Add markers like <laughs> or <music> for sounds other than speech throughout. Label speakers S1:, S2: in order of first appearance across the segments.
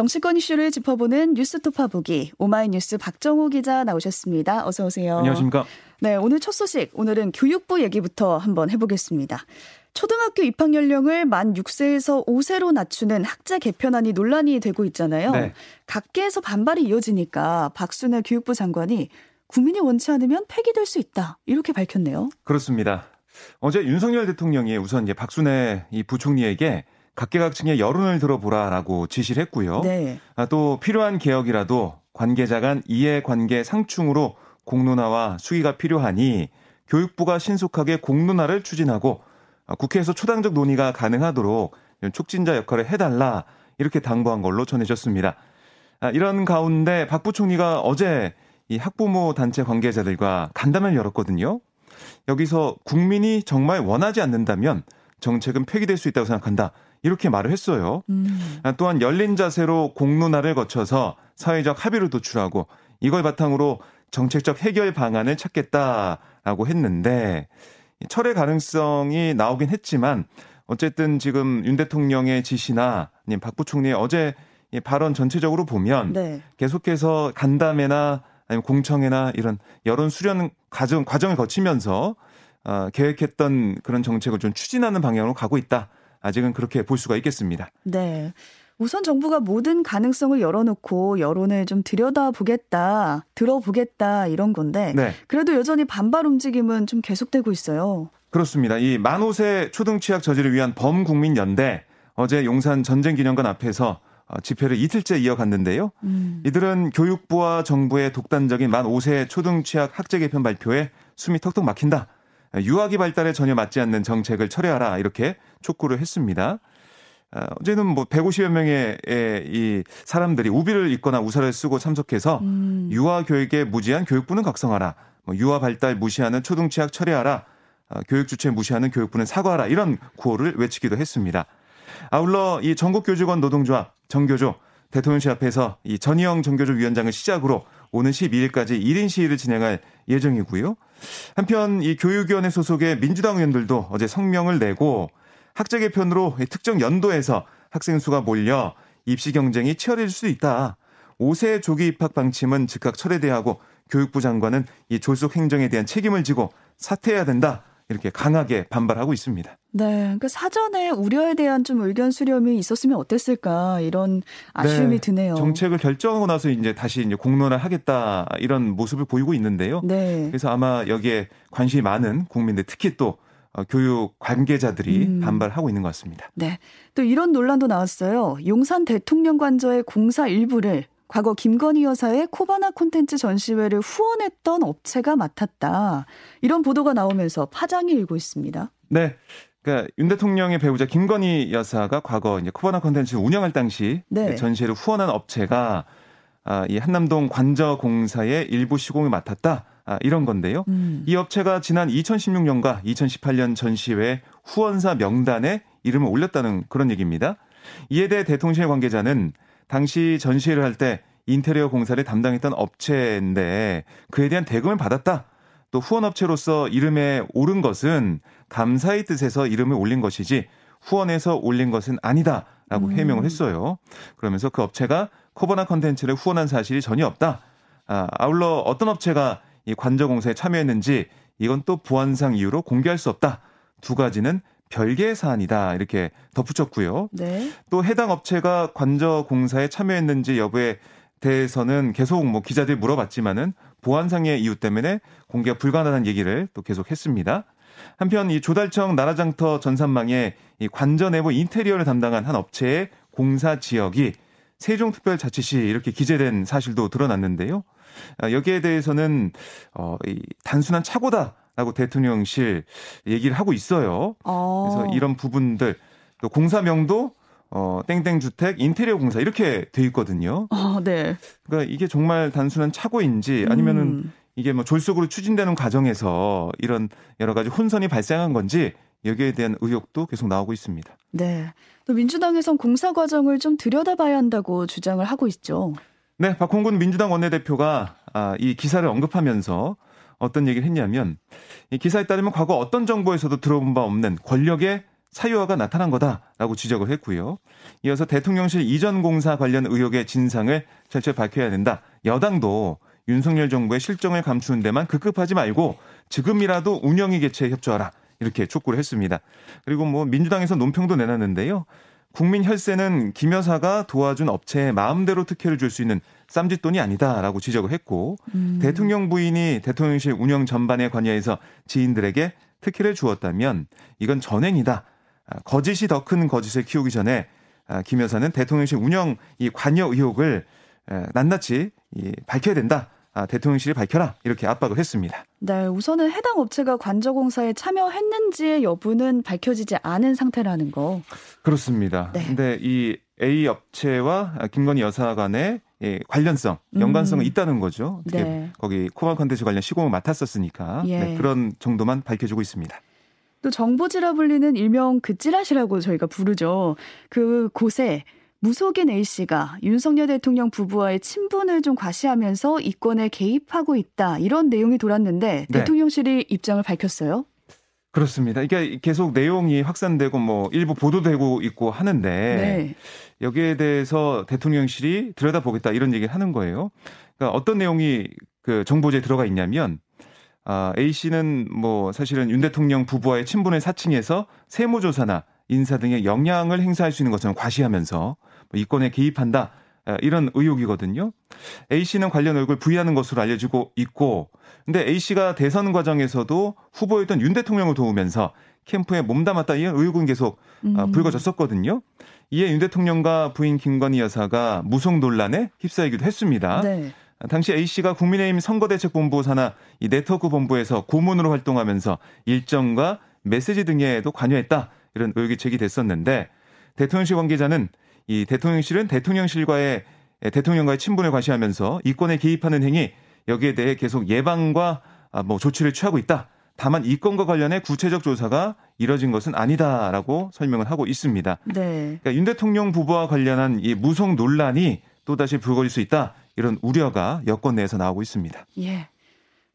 S1: 정치권 이슈를 짚어보는 뉴스 토파 보기 오마이뉴스 박정호 기자 나오셨습니다. 어서 오세요.
S2: 안녕하십니까?
S1: 네, 오늘 첫 소식 오늘은 교육부 얘기부터 한번 해보겠습니다. 초등학교 입학 연령을 만 6세에서 5세로 낮추는 학제 개편안이 논란이 되고 있잖아요. 네. 각계에서 반발이 이어지니까 박순애 교육부 장관이 국민이 원치 않으면 폐기될 수 있다 이렇게 밝혔네요.
S2: 그렇습니다. 어제 윤석열 대통령이 우선 이제 박순애 이 부총리에게 각계각층의 여론을 들어보라라고 지시를 했고요. 네. 아, 또 필요한 개혁이라도 관계자 간 이해관계 상충으로 공론화와 수기가 필요하니 교육부가 신속하게 공론화를 추진하고 아, 국회에서 초당적 논의가 가능하도록 촉진자 역할을 해달라 이렇게 당부한 걸로 전해졌습니다. 아, 이런 가운데 박 부총리가 어제 이 학부모 단체 관계자들과 간담회를 열었거든요. 여기서 국민이 정말 원하지 않는다면 정책은 폐기될 수 있다고 생각한다. 이렇게 말을 했어요. 음. 또한 열린 자세로 공론화를 거쳐서 사회적 합의를 도출하고 이걸 바탕으로 정책적 해결 방안을 찾겠다라고 했는데 철회 가능성이 나오긴 했지만 어쨌든 지금 윤 대통령의 지시나 아니면 박 부총리의 어제 발언 전체적으로 보면 네. 계속해서 간담회나 아니면 공청회나 이런 여론 수련 과정 과정을 거치면서 어, 계획했던 그런 정책을 좀 추진하는 방향으로 가고 있다. 아직은 그렇게 볼 수가 있겠습니다.
S1: 네. 우선 정부가 모든 가능성을 열어놓고 여론을 좀 들여다보겠다, 들어보겠다 이런 건데 네. 그래도 여전히 반발 움직임은 좀 계속되고 있어요.
S2: 그렇습니다. 이 만 5세 초등 취약 저지를 위한 범국민 연대 어제 용산 전쟁기념관 앞에서 어, 집회를 이틀째 이어갔는데요. 음. 이들은 교육부와 정부의 독단적인 만 5세 초등 취약 학제 개편 발표에 숨이 턱턱 막힌다. 유아기 발달에 전혀 맞지 않는 정책을 철회하라 이렇게 촉구를 했습니다. 어, 어제는 뭐 150여 명의 이 사람들이 우비를 입거나 우산을 쓰고 참석해서 음. 유아 교육에 무지한 교육부는 각성하라. 뭐 유아 발달 무시하는 초등취학 철회하라. 어, 교육 주체 무시하는 교육부는 사과하라. 이런 구호를 외치기도 했습니다. 아울러 이 전국교직원 노동조합 정교조 대통령실 앞에서 이 전희영 정교조 위원장을 시작으로 오는 12일까지 1인 시위를 진행할 예정이고요. 한편 이 교육위원회 소속의 민주당 의원들도 어제 성명을 내고 학제 개편으로 특정 연도에서 학생 수가 몰려 입시 경쟁이 치열해질 수 있다. 5세 조기 입학 방침은 즉각 철회돼야 하고 교육부 장관은 이 졸속 행정에 대한 책임을 지고 사퇴해야 된다. 이렇게 강하게 반발하고 있습니다.
S1: 네. 그 사전에 우려에 대한 좀 의견 수렴이 있었으면 어땠을까 이런 아쉬움이 네. 드네요.
S2: 정책을 결정하고 나서 이제 다시 이제 공론화 하겠다 이런 모습을 보이고 있는데요. 네. 그래서 아마 여기에 관심이 많은 국민들 특히 또 어, 교육 관계자들이 음. 반발하고 있는 것 같습니다.
S1: 네. 또 이런 논란도 나왔어요. 용산 대통령 관저의 공사 일부를 과거 김건희 여사의 코바나 콘텐츠 전시회를 후원했던 업체가 맡았다. 이런 보도가 나오면서 파장이 일고 있습니다.
S2: 네. 그러니까 윤 대통령의 배우자 김건희 여사가 과거 이제 코바나 콘텐츠를 운영할 당시 네. 전시회를 후원한 업체가 아, 이 한남동 관저 공사의 일부 시공을 맡았다. 아, 이런 건데요. 음. 이 업체가 지난 2016년과 2018년 전시회 후원사 명단에 이름을 올렸다는 그런 얘기입니다. 이에 대해 대통령실 관계자는 당시 전시회를 할 때 인테리어 공사를 담당했던 업체인데 그에 대한 대금을 받았다. 또 후원업체로서 이름에 오른 것은 감사의 뜻에서 이름을 올린 것이지 후원해서 올린 것은 아니다 라고 음. 해명을 했어요. 그러면서 그 업체가 코버나 컨텐츠를 후원한 사실이 전혀 없다. 아, 아울러 어떤 업체가 이 관저 공사에 참여했는지 이건 또 보안상 이유로 공개할 수 없다. 두 가지는 별개의 사안이다. 이렇게 덧붙였고요. 네. 또 해당 업체가 관저 공사에 참여했는지 여부에 대해서는 계속 뭐 기자들이 물어봤지만은 보안상의 이유 때문에 공개가 불가능한 얘기를 또 계속 했습니다. 한편 이 조달청 나라장터 전산망에 이 관저 내부 인테리어를 담당한 한 업체의 공사 지역이 세종특별자치시 이렇게 기재된 사실도 드러났는데요. 아, 여기에 대해서는 어, 이 단순한 착오다 라고 대통령실 얘기를 하고 있어요. 어. 그래서 이런 부분들 또 공사명도 어, 땡땡 주택 인테리어 공사 이렇게 돼 있거든요.
S1: 어, 네.
S2: 그러니까 이게 정말 단순한 착오인지 아니면은 음. 이게 뭐 졸속으로 추진되는 과정에서 이런 여러 가지 혼선이 발생한 건지 여기에 대한 의혹도 계속 나오고 있습니다.
S1: 네. 또 민주당에선 공사 과정을 좀 들여다봐야 한다고 주장을 하고 있죠.
S2: 네, 박홍근 민주당 원내대표가 아, 이 기사를 언급하면서 어떤 얘기를 했냐면 이 기사에 따르면 과거 어떤 정부에서도 들어본 바 없는 권력의 사유화가 나타난 거다라고 지적을 했고요. 이어서 대통령실 이전 공사 관련 의혹의 진상을 철저히 밝혀야 된다. 여당도 윤석열 정부의 실정을 감추는 데만 급급하지 말고 지금이라도 운영위 개최에 협조하라. 이렇게 촉구를 했습니다. 그리고 뭐 민주당에서 논평도 내놨는데요. 국민 혈세는 김 여사가 도와준 업체에 마음대로 특혜를 줄 수 있는 쌈짓돈이 아니다라고 지적을 했고 음. 대통령 부인이 대통령실 운영 전반에 관여해서 지인들에게 특혜를 주었다면 이건 전횡이다. 아, 거짓이 더 큰 거짓을 키우기 전에 아, 김 여사는 대통령실 운영 이 관여 의혹을 낱낱이 밝혀야 된다. 아, 대통령실이 밝혀라 이렇게 압박을 했습니다.
S1: 네, 우선은 해당 업체가 관저공사에 참여했는지의 여부는 밝혀지지 않은 상태라는 거.
S2: 그렇습니다. 네. 근데 이 A 업체와 김건희 여사 간의 예, 관련성, 연관성은 음. 있다는 거죠. 네. 거기 코마 컨텐츠 관련 시공을 맡았었으니까 예. 네, 그런 정도만 밝혀지고 있습니다.
S1: 또 정보지라 불리는 일명 그 찌라시라고 저희가 부르죠. 그 곳에 무속인 A씨가 윤석열 대통령 부부와의 친분을 좀 과시하면서 이권에 개입하고 있다. 이런 내용이 돌았는데 네. 대통령실이 입장을 밝혔어요.
S2: 그렇습니다. 이게 계속 내용이 확산되고 뭐 일부 보도되고 있고 하는데 네. 여기에 대해서 대통령실이 들여다보겠다 이런 얘기를 하는 거예요. 그러니까 어떤 내용이 그 정보지에 들어가 있냐면 아, A 씨는 뭐 사실은 윤 대통령 부부와의 친분을 사칭해서 세무조사나 인사 등의 영향을 행사할 수 있는 것처럼 과시하면서 뭐 이권에 개입한다 이런 의혹이거든요. A 씨는 관련 의혹을 부의하는 것으로 알려지고 있고, 근데 A 씨가 대선 과정에서도 후보였던 윤 대통령을 도우면서 캠프에 몸담았다 이런 의혹은 계속 어, 음. 불거졌었거든요. 이에 윤 대통령과 부인 김건희 여사가 무속 논란에 휩싸이기도 했습니다. 네. 당시 A 씨가 국민의힘 선거대책본부 산하 이 네트워크 본부에서 고문으로 활동하면서 일정과 메시지 등에도 관여했다 이런 의혹이 제기됐었는데 대통령실 관계자는 이 대통령실은 대통령실과의 대통령과의 친분을 과시하면서 이권에 개입하는 행위 여기에 대해 계속 예방과 아, 뭐 조치를 취하고 있다. 다만 이 건과 관련해 구체적 조사가 이뤄진 것은 아니다라고 설명을 하고 있습니다. 네. 그러니까 윤 대통령 부부와 관련한 이 무속 논란이 또다시 불거질 수 있다. 이런 우려가 여권 내에서 나오고 있습니다.
S1: 예.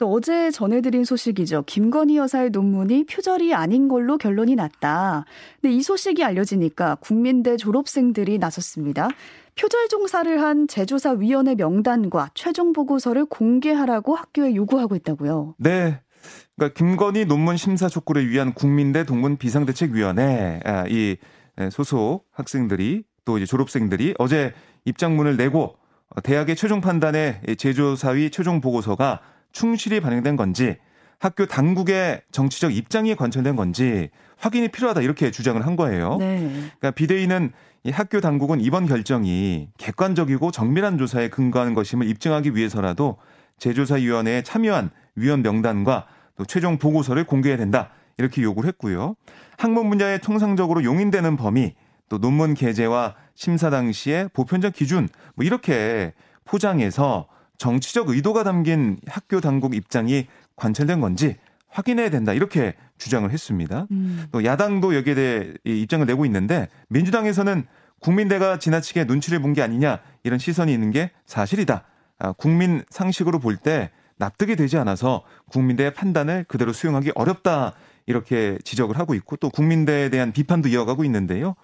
S1: 또 어제 전해드린 소식이죠. 김건희 여사의 논문이 표절이 아닌 걸로 결론이 났다. 근데 이 소식이 알려지니까 국민대 졸업생들이 나섰습니다. 표절 종사를 한 제조사 위원회 명단과 최종 보고서를 공개하라고 학교에 요구하고 있다고요.
S2: 네. 그러니까 김건희 논문 심사 촉구를 위한 국민대 동문 비상대책위원회 아, 이 소속 학생들이 또 이제 졸업생들이 어제 입장문을 내고 대학의 최종 판단에 제조사위 최종 보고서가 충실히 반영된 건지 학교 당국의 정치적 입장이 관철된 건지 확인이 필요하다 이렇게 주장을 한 거예요. 네. 그러니까 비대위는 이 학교 당국은 이번 결정이 객관적이고 정밀한 조사에 근거하는 것임을 입증하기 위해서라도 제조사위원회에 참여한 위원 명단과 또 최종 보고서를 공개해야 된다 이렇게 요구를 했고요. 학문 분야에 통상적으로 용인되는 범위 또 논문 게재와 심사 당시의 보편적 기준 뭐 이렇게 포장해서 정치적 의도가 담긴 학교 당국 입장이 관철된 건지 확인해야 된다 이렇게 주장을 했습니다. 음. 또 야당도 여기에 대해 입장을 내고 있는데 민주당에서는 국민대가 지나치게 눈치를 본 게 아니냐 이런 시선이 있는 게 사실이다. 아, 국민 상식으로 볼 때 납득이 되지 않아서 국민대의 판단을 그대로 수용하기 어렵다. 이렇게 지적을 하고 있고 또 국민대에 대한 비판도 이어가고 있는데요.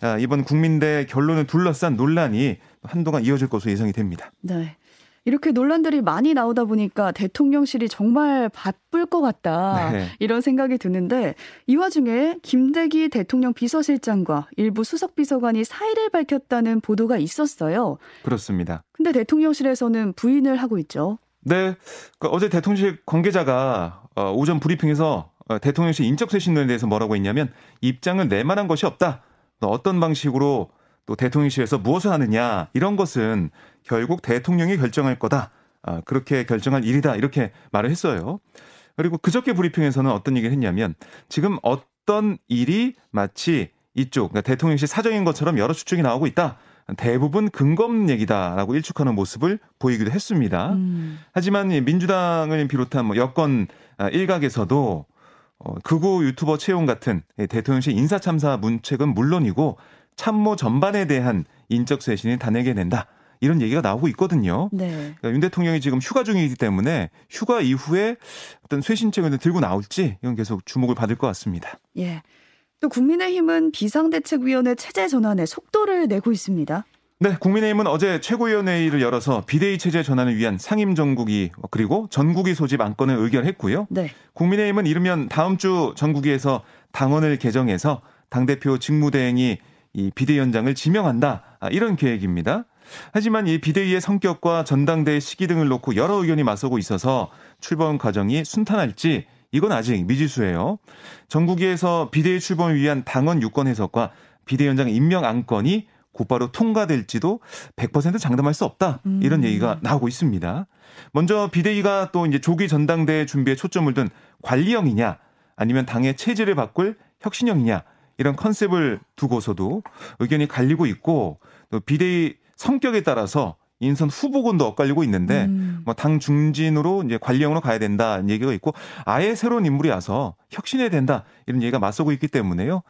S2: 아, 이번 국민대 결론을 둘러싼 논란이 한동안 이어질 것으로 예상이 됩니다.
S1: 네. 이렇게 논란들이 많이 나오다 보니까 대통령실이 정말 바쁠 것 같다. 네. 이런 생각이 드는데 이 와중에 김대기 대통령 비서실장과 일부 수석 비서관이 사의를 밝혔다는 보도가 있었어요.
S2: 그렇습니다.
S1: 근데 대통령실에서는 부인을 하고 있죠.
S2: 네. 그 어제 대통령실 관계자가 어, 오전 브리핑에서 어, 대통령실 인적 쇄신론에 대해서 뭐라고 했냐면 입장을 내말한 것이 없다. 어떤 방식으로 또 대통령실에서 무엇을 하느냐 이런 것은 결국 대통령이 결정할 거다. 아, 그렇게 결정할 일이다. 이렇게 말을 했어요. 그리고 그저께 브리핑에서는 어떤 얘기를 했냐면 지금 어떤 일이 마치 이쪽 그러니까 대통령실 사정인 것처럼 여러 추측이 나오고 있다. 대부분 근거 없는 얘기다라고 일축하는 모습을 보이기도 했습니다. 음. 하지만 민주당을 비롯한 뭐 여권 아, 일각에서도 어, 극우 유튜버 채용 같은 대통령실 인사 참사 문책은 물론이고 참모 전반에 대한 인적 쇄신이 단행게 된다. 이런 얘기가 나오고 있거든요. 네. 그러니까 윤 대통령이 지금 휴가 중이기 때문에 휴가 이후에 어떤 쇄신책을 들고 나올지 이건 계속 주목을 받을 것 같습니다.
S1: 예. 또 국민의힘은 비상대책위원회 체제 전환에 속도를 내고 있습니다.
S2: 네, 국민의힘은 어제 최고위원회의를 열어서 비대위 체제 전환을 위한 상임정국위 그리고 전국위 소집 안건을 의결했고요. 네. 국민의힘은 이르면 다음 주 전국위에서 당원을 개정해서 당대표 직무대행이 이 비대위원장을 지명한다. 아, 이런 계획입니다. 하지만 이 비대위의 성격과 전당대회 시기 등을 놓고 여러 의견이 맞서고 있어서 출범 과정이 순탄할지 이건 아직 미지수예요. 전국위에서 비대위 출범을 위한 당원 유권 해석과 비대위원장 임명 안건이 곧바로 통과될지도 100% 장담할 수 없다. 이런 음. 얘기가 나오고 있습니다. 먼저 비대위가 또 이제 조기 전당대회 준비에 초점을 둔 관리형이냐 아니면 당의 체질을 바꿀 혁신형이냐 이런 컨셉을 두고서도 의견이 갈리고 있고 또 비대위 성격에 따라서 인선 후보군도 엇갈리고 있는데 음. 뭐당 중진으로 이제 관리형으로 가야 된다 얘기가 있고 아예 새로운 인물이 와서 혁신해야 된다 이런 얘기가 맞서고 있기 때문에요.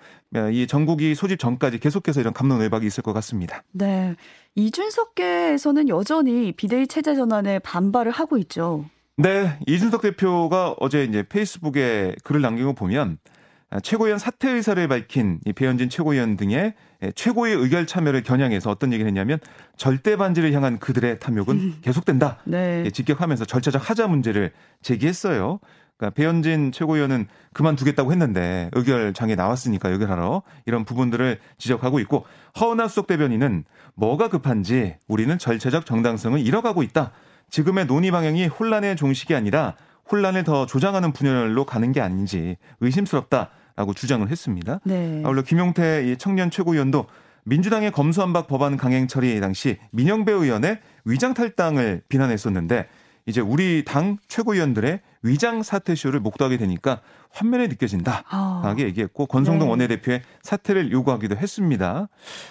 S2: 이 전국이 소집 전까지 계속해서 이런 감론을박이 있을 것 같습니다.
S1: 네. 이준석계에서는 여전히 비대위 체제 전환에 반발을 하고 있죠.
S2: 네, 이준석 대표가 어제 이제 페이스북에 글을 남긴 거 보면 아, 최고위원 사퇴 의사를 밝힌 이 배현진 최고위원 등의 최고의 의결 참여를 겨냥해서 어떤 얘기를 했냐면 절대 반지를 향한 그들의 탐욕은 음. <laughs> 계속된다. 네. 직격하면서 절차적 하자 문제를 제기했어요. 그러니까 배현진 최고위원은 그만두겠다고 했는데 의결장에 나왔으니까 의결하러 이런 부분들을 지적하고 있고 허은하 수석 대변인은 뭐가 급한지 우리는 절차적 정당성을 잃어가고 있다. 지금의 논의 방향이 혼란의 종식이 아니라 혼란을 더 조장하는 분열로 가는 게 아닌지 의심스럽다. 라고 주장을 했습니다. 네. 아울러 김용태 청년 최고위원도 민주당의 검수한박 법안 강행 처리 당시 민영배 의원의 위장 탈당을 비난했었는데 이제 우리 당 최고위원들의 위장 사퇴쇼를 목도하게 되니까 환면에 느껴진다. 아. 강하게 얘기했고 권성동 네. 원내대표의 사퇴를 요구하기도 했습니다.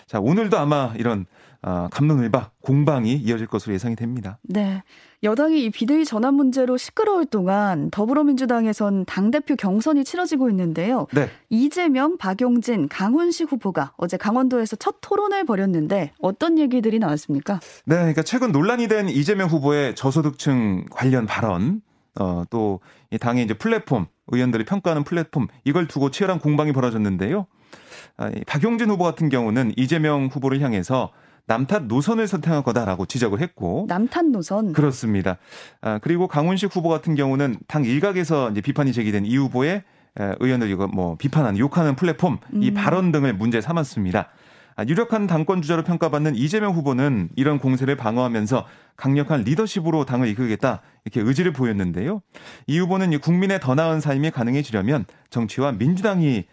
S2: 자, 오늘도 아마 이런 어, 감론을박 공방이 이어질 것으로 예상이 됩니다.
S1: 네. 여당이 이 비대위 전환 문제로 시끄러울 동안 더불어민주당에선 당대표 경선이 치러지고 있는데요. 네. 이재명, 박용진, 강훈식 후보가 어제 강원도에서 첫 토론을 벌였는데 어떤 얘기들이 나왔습니까?
S2: 네. 그러니까 최근 논란이 된 이재명 후보의 저소득층 관련 발언, 어, 또 당의 이제 플랫폼, 의원들이 평가하는 플랫폼, 이걸 두고 치열한 공방이 벌어졌는데요. 아, 박용진 후보 같은 경우는 이재명 후보를 향해서 남탓 노선을 선택한 거다라고 지적을 했고
S1: 남탓 노선
S2: 그렇습니다. 아, 그리고 강훈식 후보 같은 경우는 당 일각에서 이제 비판이 제기된 이 후보의 의원들 이거 뭐 비판하는 욕하는 플랫폼 이 음. 발언 등을 문제 삼았습니다. 아, 유력한 당권 주자로 평가받는 이재명 후보는 이런 공세를 방어하면서 강력한 리더십으로 당을 이끌겠다 이렇게 의지를 보였는데요. 이 후보는 국민의 더 나은 삶이 가능해지려면 정치와 민주당이